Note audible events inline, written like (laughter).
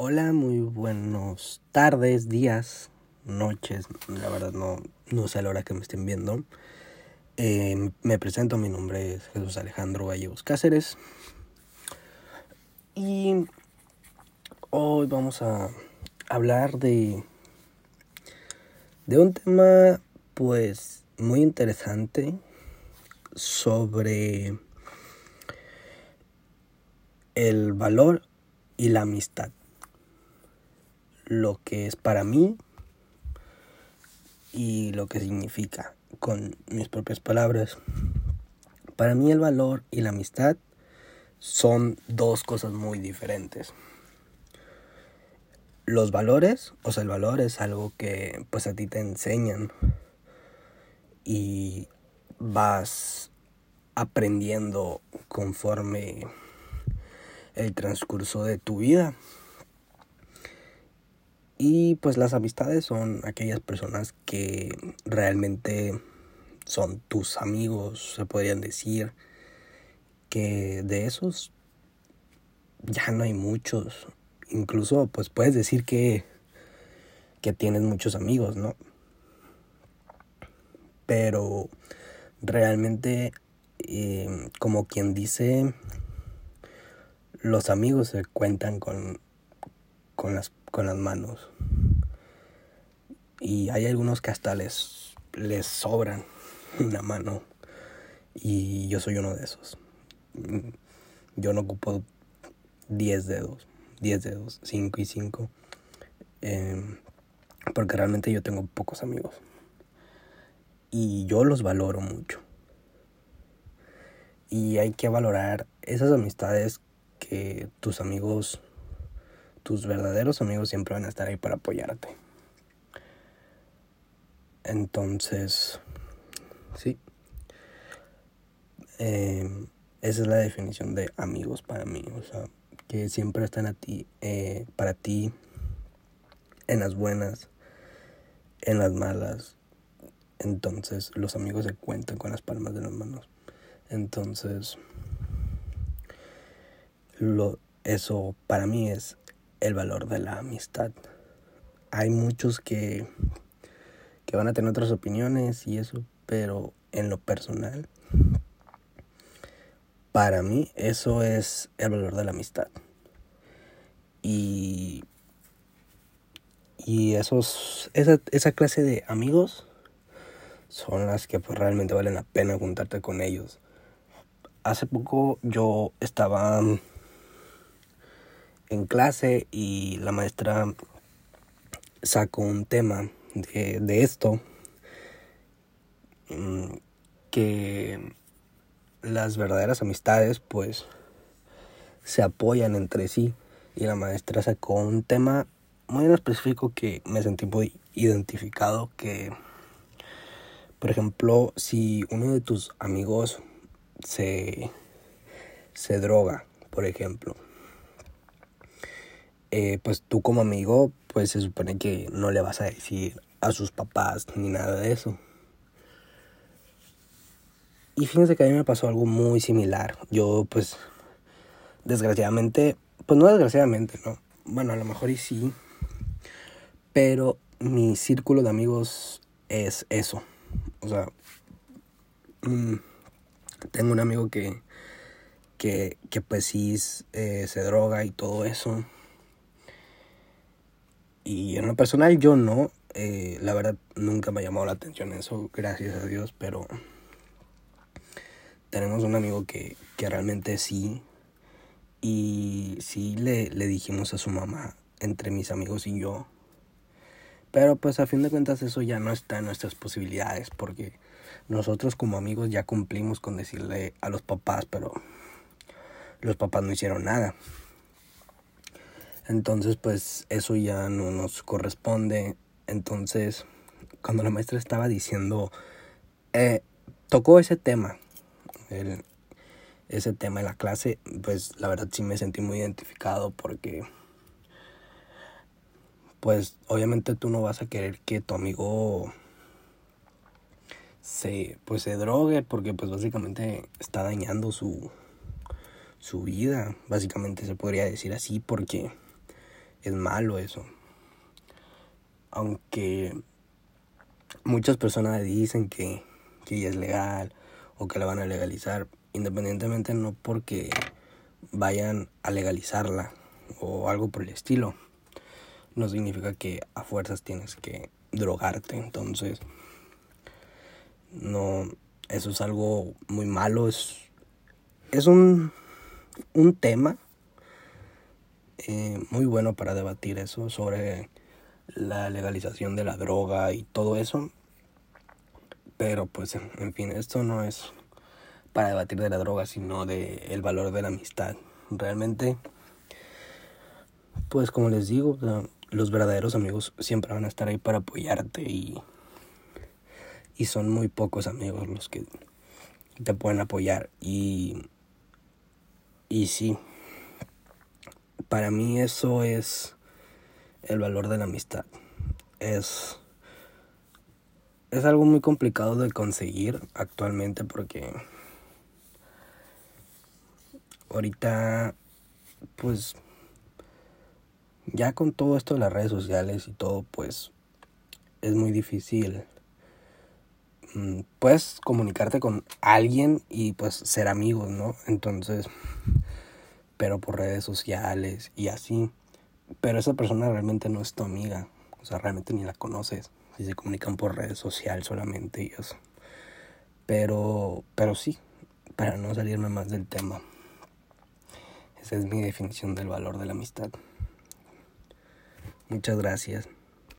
Hola, muy buenos tardes, días, noches. La verdad no, no sé a la hora que me estén viendo. Eh, me presento, mi nombre es Jesús Alejandro Gallegos Cáceres. Y hoy vamos a hablar de, de un tema pues muy interesante sobre el valor y la amistad. Lo que es para mí y lo que significa con mis propias palabras. Para mí el valor y la amistad son dos cosas muy diferentes. Los valores, o sea, el valor es algo que pues a ti te enseñan y vas aprendiendo conforme el transcurso de tu vida. Y pues las amistades son aquellas personas que realmente son tus amigos, se podrían decir que de esos ya no hay muchos. Incluso pues puedes decir que, que tienes muchos amigos, ¿no? Pero realmente, eh, como quien dice, los amigos se cuentan con, con, las, con las manos. Y hay algunos que hasta les, les sobran (laughs) una mano. Y yo soy uno de esos. Yo no ocupo 10 dedos. 10 dedos. 5 y 5. Em, porque realmente yo tengo pocos amigos. Y yo los valoro mucho. Y hay que valorar esas amistades que tus amigos, tus verdaderos amigos siempre van a estar ahí para apoyarte. Entonces, sí. Em, esa es la definición de amigos para mí. O sea, que siempre están a ti, eh, para ti, en las buenas, en las malas. Entonces, los amigos se cuentan con las palmas de las manos. Entonces, lo, eso para mí es el valor de la amistad. Hay muchos que, que van a tener otras opiniones y eso, pero en lo personal, para mí eso es el valor de la amistad. Y, y esos, esa, esa clase de amigos son las que pues realmente valen la pena juntarte con ellos. Hace poco yo estaba en clase y la maestra sacó un tema de, de esto mm, que las verdaderas amistades pues se apoyan entre sí. Y la maestra sacó un tema muy específico que me sentí muy identificado que por ejemplo si uno de tus amigos se se droga por ejemplo eh, pues tú como amigo, pues se supone que no le vas a decir a sus papás ni nada de eso. Y fíjense que a mí me pasó algo muy similar. Yo pues, desgraciadamente, pues no desgraciadamente, ¿no? Bueno, a lo mejor y sí. Pero mi círculo de amigos es eso. O sea, mm, tengo un amigo que, que, que pues sí eh, se droga y todo eso. Y en lo personal yo no. Eh, la verdad nunca me ha llamado la atención eso, gracias a Dios, pero tenemos un amigo que, que realmente sí. Y sí le, le dijimos a su mamá, entre mis amigos y yo. Pero pues a fin de cuentas eso ya no está en nuestras posibilidades porque nosotros como amigos ya cumplimos con decirle a los papás, pero los papás no hicieron nada. Entonces, pues eso ya no nos corresponde. Entonces, cuando la maestra estaba diciendo, eh, tocó ese tema, ese tema en la clase, pues la verdad sí me sentí muy identificado porque, pues obviamente tú no vas a querer que tu amigo se, pues se drogue porque pues básicamente está dañando su, su vida, básicamente se podría decir así porque es malo eso. Aunque muchas personas dicen que, que ya es legal o que la van a legalizar, independientemente no porque vayan a legalizarla o algo por el estilo, no significa que a fuerzas tienes que drogarte, entonces no, eso es algo muy malo, es, es un, un tema eh, muy bueno para debatir eso sobre la legalización de la droga y todo eso. Pero pues, en fin, esto no es para debatir de la droga, sino de el valor de la amistad. Realmente, pues como les digo, los verdaderos amigos siempre van a estar ahí para apoyarte y, y son muy pocos amigos los que te pueden apoyar y, y sí, para mí eso es el valor de la amistad. Es, es algo muy complicado de conseguir actualmente porque ahorita, pues, ya con todo esto de las redes sociales y todo, pues, es muy difícil. Mm, puedes comunicarte con alguien y pues ser amigos, ¿no? Entonces, pero por redes sociales y así. Pero esa persona realmente no es tu amiga, o sea, realmente ni la conoces. Si se comunican por redes sociales solamente y. Pero, pero sí, para no salirme más del tema. Esa es mi definición del valor de la amistad. Muchas gracias.